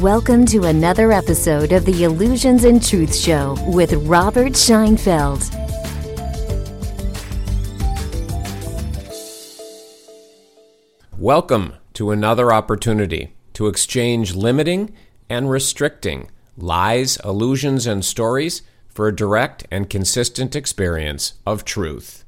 Welcome to another episode of the Illusions and Truth Show with Robert Scheinfeld. Welcome to another opportunity to exchange limiting and restricting lies, illusions, and stories for a direct and consistent experience of truth.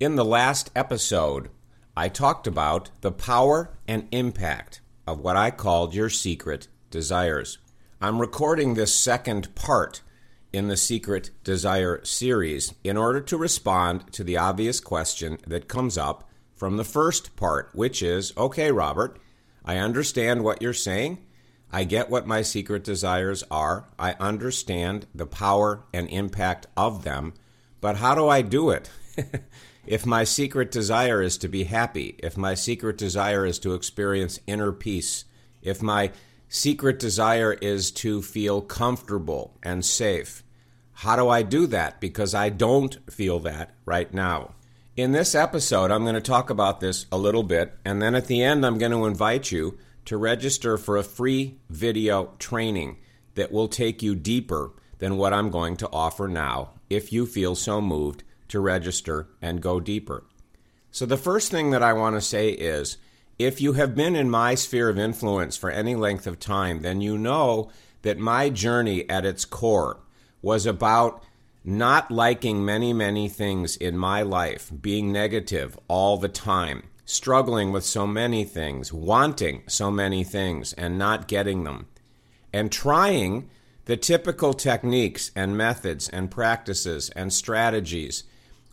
In the last episode, I talked about the power and impact of what I called your secret desires. I'm recording this second part in the Secret Desire series in order to respond to the obvious question that comes up from the first part, which is okay, Robert, I understand what you're saying. I get what my secret desires are. I understand the power and impact of them. But how do I do it? if my secret desire is to be happy, if my secret desire is to experience inner peace, if my secret desire is to feel comfortable and safe, how do I do that? Because I don't feel that right now. In this episode, I'm going to talk about this a little bit, and then at the end, I'm going to invite you to register for a free video training that will take you deeper than what I'm going to offer now if you feel so moved to register and go deeper. So, the first thing that I want to say is if you have been in my sphere of influence for any length of time, then you know that my journey at its core was about not liking many, many things in my life, being negative all the time, struggling with so many things, wanting so many things, and not getting them, and trying the typical techniques and methods and practices and strategies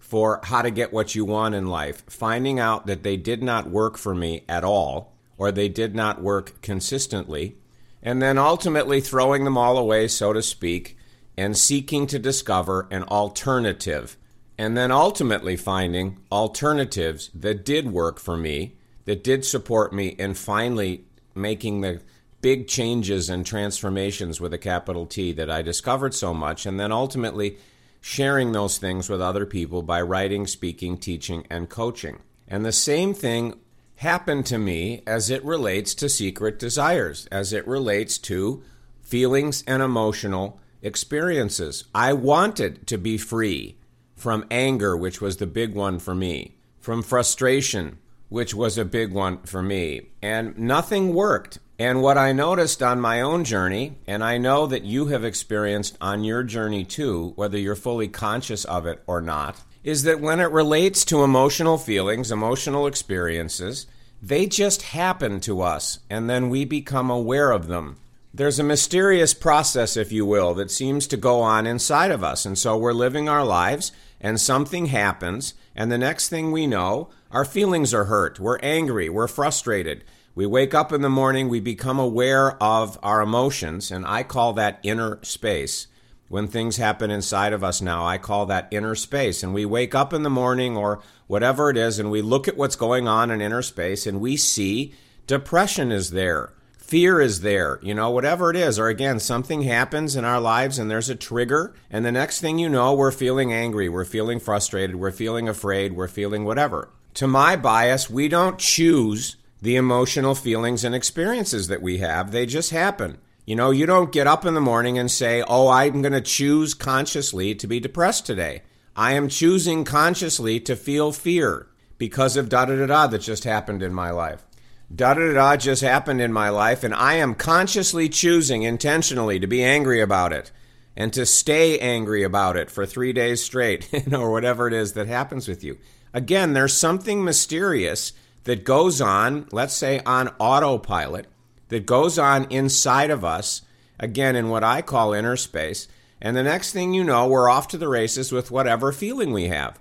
for how to get what you want in life, finding out that they did not work for me at all, or they did not work consistently, and then ultimately throwing them all away, so to speak, and seeking to discover an alternative, and then ultimately finding alternatives that did work for me, that did support me, and finally making the big changes and transformations with a capital T that I discovered so much, and then ultimately sharing those things with other people by writing, speaking, teaching, and coaching. And the same thing happened to me as it relates to secret desires, as it relates to feelings and emotional experiences. I wanted to be free from anger, which was the big one for me, from frustration, which was a big one for me, and nothing worked. And what I noticed on my own journey, and I know that you have experienced on your journey too, whether you're fully conscious of it or not, is that when it relates to emotional feelings, emotional experiences, they just happen to us, and then we become aware of them. There's a mysterious process, if you will, that seems to go on inside of us. And so we're living our lives, and something happens, and the next thing we know, our feelings are hurt. We're angry. We're frustrated. We wake up in the morning, we become aware of our emotions, and I call that inner space. When things happen inside of us now, I call that inner space. And we wake up in the morning or whatever it is, and we look at what's going on in inner space, and we see depression is there, fear is there, you know, whatever it is. Or again, something happens in our lives and there's a trigger, and the next thing you know, we're feeling angry, we're feeling frustrated, we're feeling afraid, we're feeling whatever. To my bias, we don't choose the emotional feelings and experiences that we have. They just happen. You know, you don't get up in the morning and say, Oh, I'm going to choose consciously to be depressed today. I am choosing consciously to feel fear because of da da da da that just happened in my life. Da da da just happened in my life, and I am consciously choosing intentionally to be angry about it and to stay angry about it for three days straight, or whatever it is that happens with you. Again, there's something mysterious that goes on, let's say on autopilot, that goes on inside of us, again, in what I call inner space. And the next thing you know, we're off to the races with whatever feeling we have.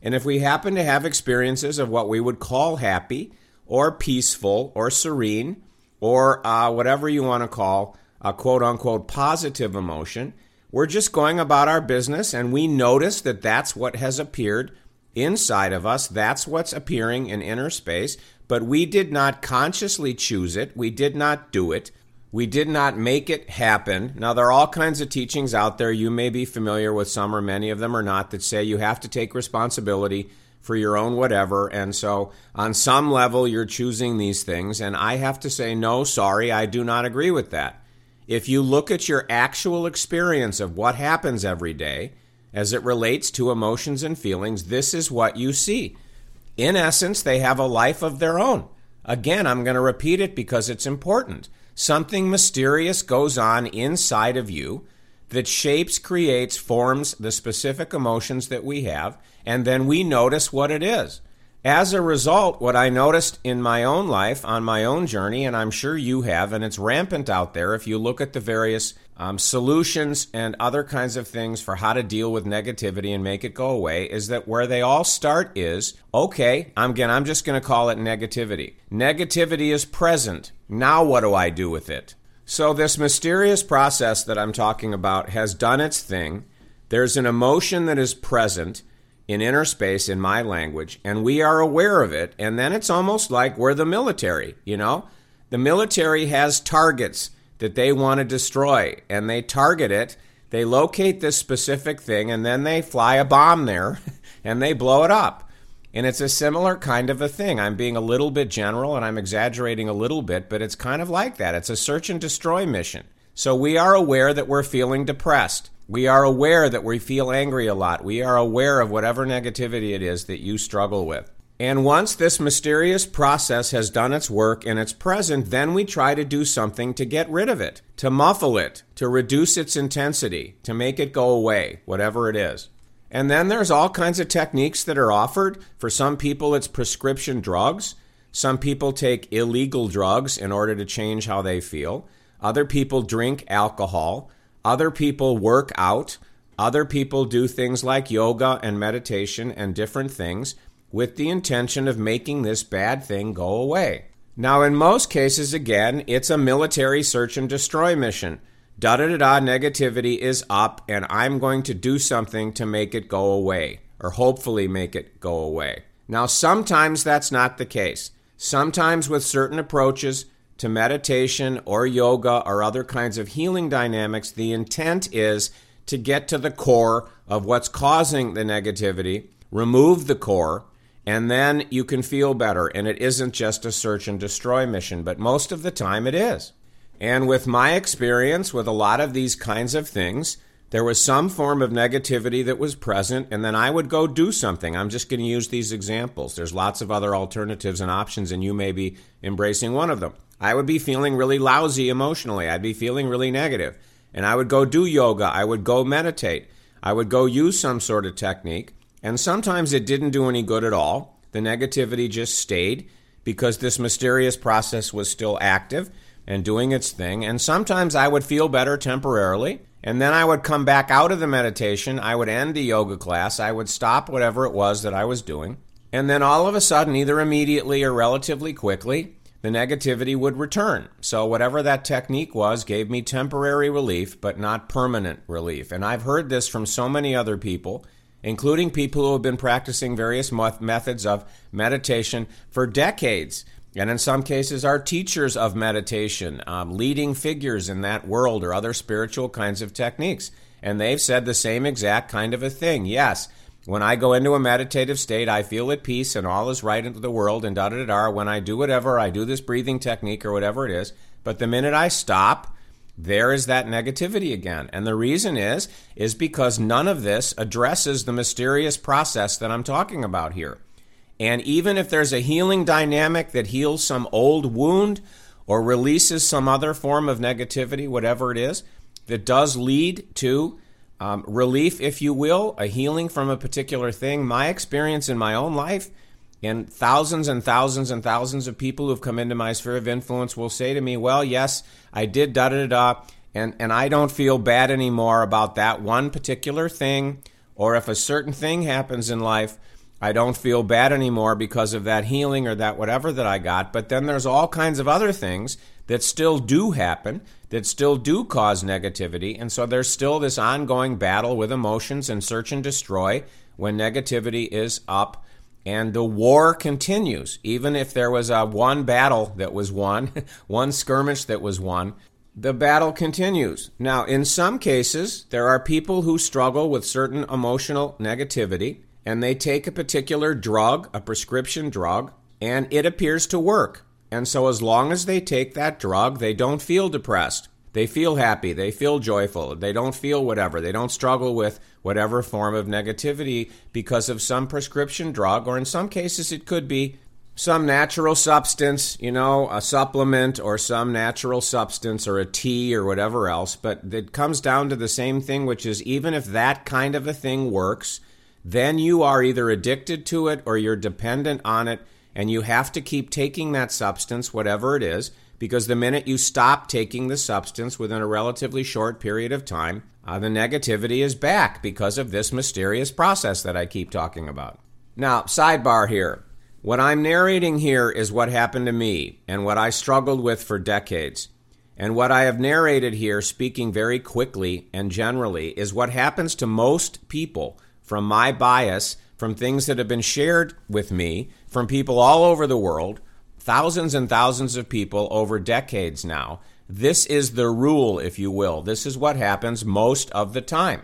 And if we happen to have experiences of what we would call happy or peaceful or serene or uh, whatever you want to call a quote unquote positive emotion, we're just going about our business and we notice that that's what has appeared inside of us. That's what's appearing in inner space, but we did not consciously choose it. We did not do it. We did not make it happen. Now, there are all kinds of teachings out there. You may be familiar with some or many of them or not that say you have to take responsibility for your own whatever. And so, on some level, you're choosing these things. And I have to say, no, sorry, I do not agree with that. If you look at your actual experience of what happens every day as it relates to emotions and feelings, this is what you see. In essence, they have a life of their own. Again, I'm going to repeat it because it's important. Something mysterious goes on inside of you that shapes, creates, forms the specific emotions that we have, and then we notice what it is. As a result, what I noticed in my own life on my own journey, and I'm sure you have, and it's rampant out there if you look at the various um, solutions and other kinds of things for how to deal with negativity and make it go away is that where they all start is okay i'm again i'm just going to call it negativity. Negativity is present. Now what do i do with it so this mysterious process that i'm talking about has done its thing there's an emotion that is present in inner space in my language and we are aware of it and then it's almost like we're the military you know the military has targets that they want to destroy and they target it. They locate this specific thing and then they fly a bomb there and they blow it up. And it's a similar kind of a thing. I'm being a little bit general and I'm exaggerating a little bit, but it's kind of like that. It's a search and destroy mission. So we are aware that we're feeling depressed. We are aware that we feel angry a lot. We are aware of whatever negativity it is that you struggle with. And once this mysterious process has done its work and it's present, then we try to do something to get rid of it, to muffle it, to reduce its intensity, to make it go away, whatever it is. And then there's all kinds of techniques that are offered. For some people, it's prescription drugs. Some people take illegal drugs in order to change how they feel. Other people drink alcohol. Other people work out. Other people do things like yoga and meditation and different things with the intention of making this bad thing go away. Now, in most cases, again, it's a military search and destroy mission. Da da da da, negativity is up, and I'm going to do something to make it go away, or hopefully make it go away. Now, sometimes that's not the case. Sometimes, with certain approaches to meditation or yoga or other kinds of healing dynamics, the intent is to get to the core of what's causing the negativity, remove the core, and then you can feel better. And it isn't just a search and destroy mission, but most of the time it is. And with my experience with a lot of these kinds of things, there was some form of negativity that was present, and then I would go do something. I'm just going to use these examples. There's lots of other alternatives and options, and you may be embracing one of them. I would be feeling really lousy emotionally. I'd be feeling really negative. And I would go do yoga. I would go meditate. I would go use some sort of technique. And sometimes it didn't do any good at all. The negativity just stayed because this mysterious process was still active and doing its thing. And sometimes I would feel better temporarily. And then I would come back out of the meditation. I would end the yoga class. I would stop whatever it was that I was doing. And then all of a sudden, either immediately or relatively quickly, the negativity would return. So, whatever that technique was gave me temporary relief, but not permanent relief. And I've heard this from so many other people including people who have been practicing various methods of meditation for decades. And in some cases, are teachers of meditation, um, leading figures in that world or other spiritual kinds of techniques. And they've said the same exact kind of a thing. Yes, when I go into a meditative state, I feel at peace and all is right into the world and da da da da. When I do whatever, I do this breathing technique or whatever it is. But the minute I stop, there is that negativity again. And the reason is is because none of this addresses the mysterious process that I'm talking about here. And even if there's a healing dynamic that heals some old wound or releases some other form of negativity, whatever it is, that does lead to um, relief, if you will, a healing from a particular thing, my experience in my own life and thousands and thousands and thousands of people who've come into my sphere of influence will say to me, Well, yes, I did da da da, and, and I don't feel bad anymore about that one particular thing. Or if a certain thing happens in life, I don't feel bad anymore because of that healing or that whatever that I got. But then there's all kinds of other things that still do happen, that still do cause negativity. And so there's still this ongoing battle with emotions and search and destroy when negativity is up and the war continues. Even if there was a one battle that was won, one skirmish that was won, the battle continues. Now, in some cases, there are people who struggle with certain emotional negativity and they take a particular drug, a prescription drug, and it appears to work. And so, as long as they take that drug, they don't feel depressed. They feel happy. They feel joyful. They don't feel whatever. They don't struggle with whatever form of negativity because of some prescription drug, or in some cases, it could be some natural substance, you know, a supplement or some natural substance or a tea or whatever else. But it comes down to the same thing, which is even if that kind of a thing works, then you are either addicted to it or you're dependent on it, and you have to keep taking that substance, whatever it is, because the minute you stop taking the substance within a relatively short period of time, uh, the negativity is back because of this mysterious process that I keep talking about. Now, sidebar here. What I'm narrating here is what happened to me and what I struggled with for decades. And what I have narrated here, speaking very quickly and generally, is what happens to most people from my bias, from things that have been shared with me, from people all over the world, thousands and thousands of people over decades now. This is the rule, if you will. This is what happens most of the time.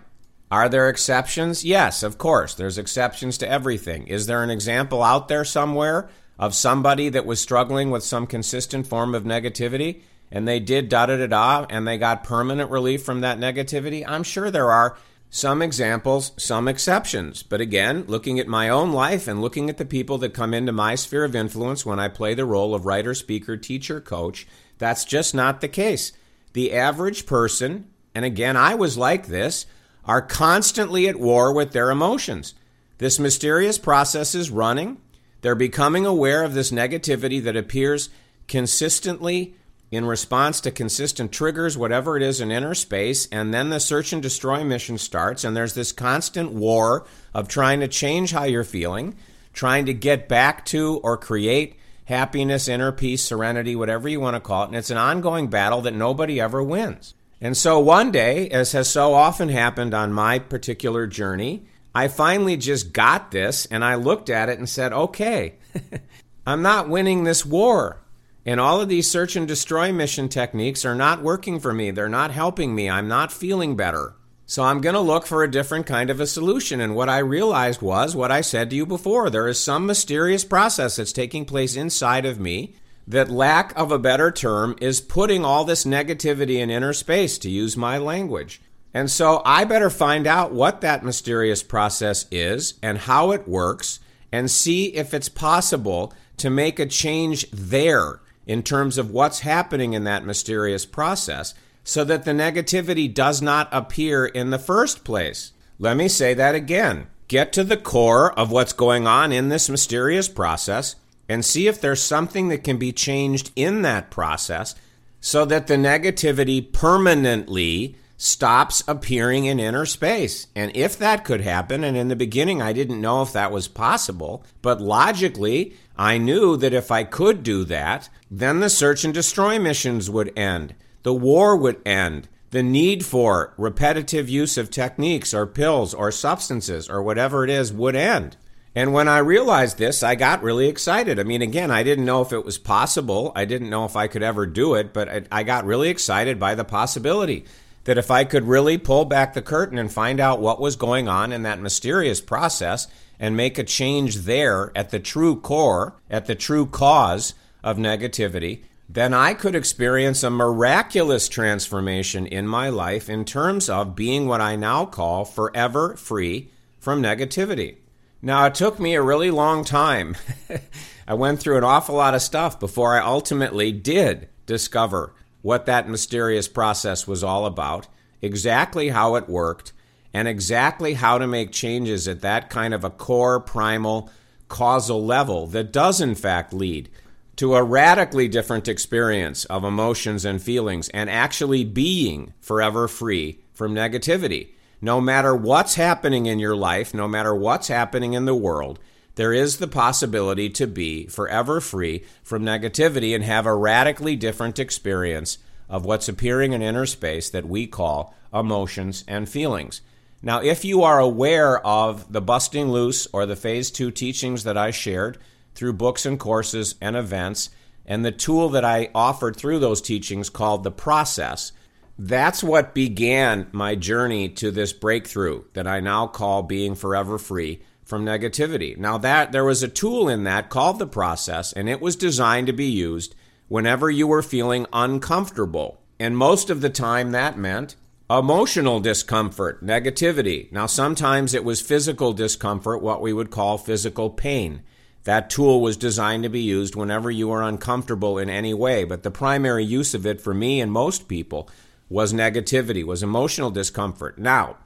Are there exceptions? Yes, of course. There's exceptions to everything. Is there an example out there somewhere of somebody that was struggling with some consistent form of negativity and they did da da da da and they got permanent relief from that negativity? I'm sure there are some examples, some exceptions. But again, looking at my own life and looking at the people that come into my sphere of influence when I play the role of writer, speaker, teacher, coach, that's just not the case. The average person, and again, I was like this are constantly at war with their emotions. This mysterious process is running. They're becoming aware of this negativity that appears consistently in response to consistent triggers, whatever it is in inner space, and then the search and destroy mission starts, and there's this constant war of trying to change how you're feeling, trying to get back to or create happiness, inner peace, serenity, whatever you want to call it, and it's an ongoing battle that nobody ever wins. And so one day, as has so often happened on my particular journey, I finally just got this and I looked at it and said, okay, I'm not winning this war. And all of these search and destroy mission techniques are not working for me. They're not helping me. I'm not feeling better. So I'm going to look for a different kind of a solution. And what I realized was what I said to you before there is some mysterious process that's taking place inside of me that lack of a better term is putting all this negativity in inner space, to use my language. And so I better find out what that mysterious process is and how it works and see if it's possible to make a change there in terms of what's happening in that mysterious process so that the negativity does not appear in the first place. Let me say that again. Get to the core of what's going on in this mysterious process and see if there's something that can be changed in that process so that the negativity permanently stops appearing in inner space. And if that could happen, and in the beginning I didn't know if that was possible, but logically I knew that if I could do that, then the search and destroy missions would end, the war would end. The need for repetitive use of techniques or pills or substances or whatever it is would end. And when I realized this, I got really excited. I mean, again, I didn't know if it was possible. I didn't know if I could ever do it, but I, got really excited by the possibility that if I could really pull back the curtain and find out what was going on in that mysterious process and make a change there at the true core, at the true cause of negativity, then I could experience a miraculous transformation in my life in terms of being what I now call forever free from negativity. Now, it took me a really long time. I went through an awful lot of stuff before I ultimately did discover what that mysterious process was all about, exactly how it worked, and exactly how to make changes at that kind of a core, primal, causal level that does, in fact, lead to a radically different experience of emotions and feelings and actually being forever free from negativity no matter what's happening in your life, no matter what's happening in the world, there is the possibility to be forever free from negativity and have a radically different experience of what's appearing in inner space that we call emotions and feelings. Now, if you are aware of the Busting Loose or the Phase 2 teachings that I shared through books and courses and events, and the tool that I offered through those teachings called the process. That's what began my journey to this breakthrough that I now call being forever free from negativity. Now that there was a tool in that called the process and it was designed to be used whenever you were feeling uncomfortable. And most of the time that meant emotional discomfort, negativity. Now sometimes it was physical discomfort, what we would call physical pain. That tool was designed to be used whenever you were uncomfortable in any way, but the primary use of it for me and most people was negativity, was emotional discomfort. Now,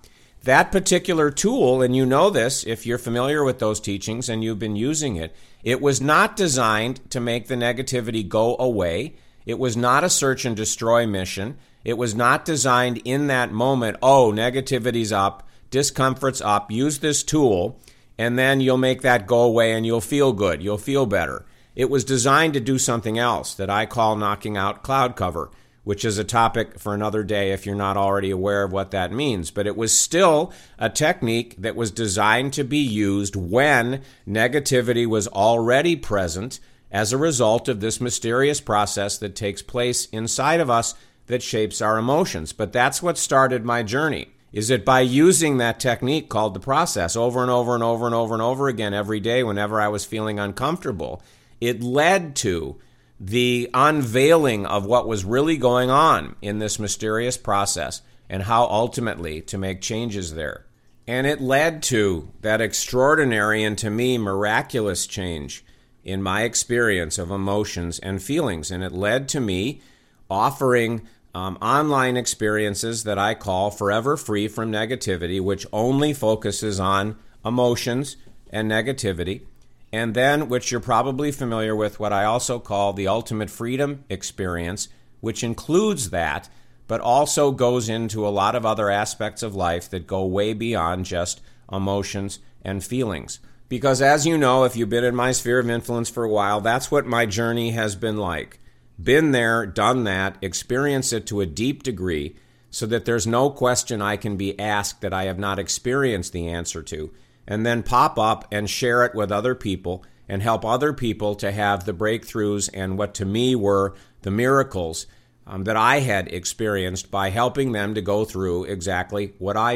that particular tool, and you know this if you're familiar with those teachings and you've been using it, it was not designed to make the negativity go away. It was not a search and destroy mission. It was not designed in that moment, oh, negativity's up, discomfort's up, use this tool and then you'll make that go away and you'll feel good. You'll feel better. It was designed to do something else that I call knocking out cloud cover, which is a topic for another day if you're not already aware of what that means. But it was still a technique that was designed to be used when negativity was already present as a result of this mysterious process that takes place inside of us that shapes our emotions. But that's what started my journey is that by using that technique called the process over and over and over and over and over again every day whenever I was feeling uncomfortable, it led to the unveiling of what was really going on in this mysterious process and how ultimately to make changes there. And it led to that extraordinary and to me miraculous change in my experience of emotions and feelings. And it led to me offering um, online experiences that I call Forever Free from Negativity, which only focuses on emotions and negativity. And then, which you're probably familiar with, what I also call the Ultimate Freedom Experience, which includes that, but also goes into a lot of other aspects of life that go way beyond just emotions and feelings. Because, as you know, if you've been in my sphere of influence for a while, that's what my journey has been like been there, done that, experienced it to a deep degree, so that there's no question I can be asked that I have not experienced the answer to, and then pop up and share it with other people and help other people to have the breakthroughs and what to me were the miracles um, that I had experienced by helping them to go through exactly what I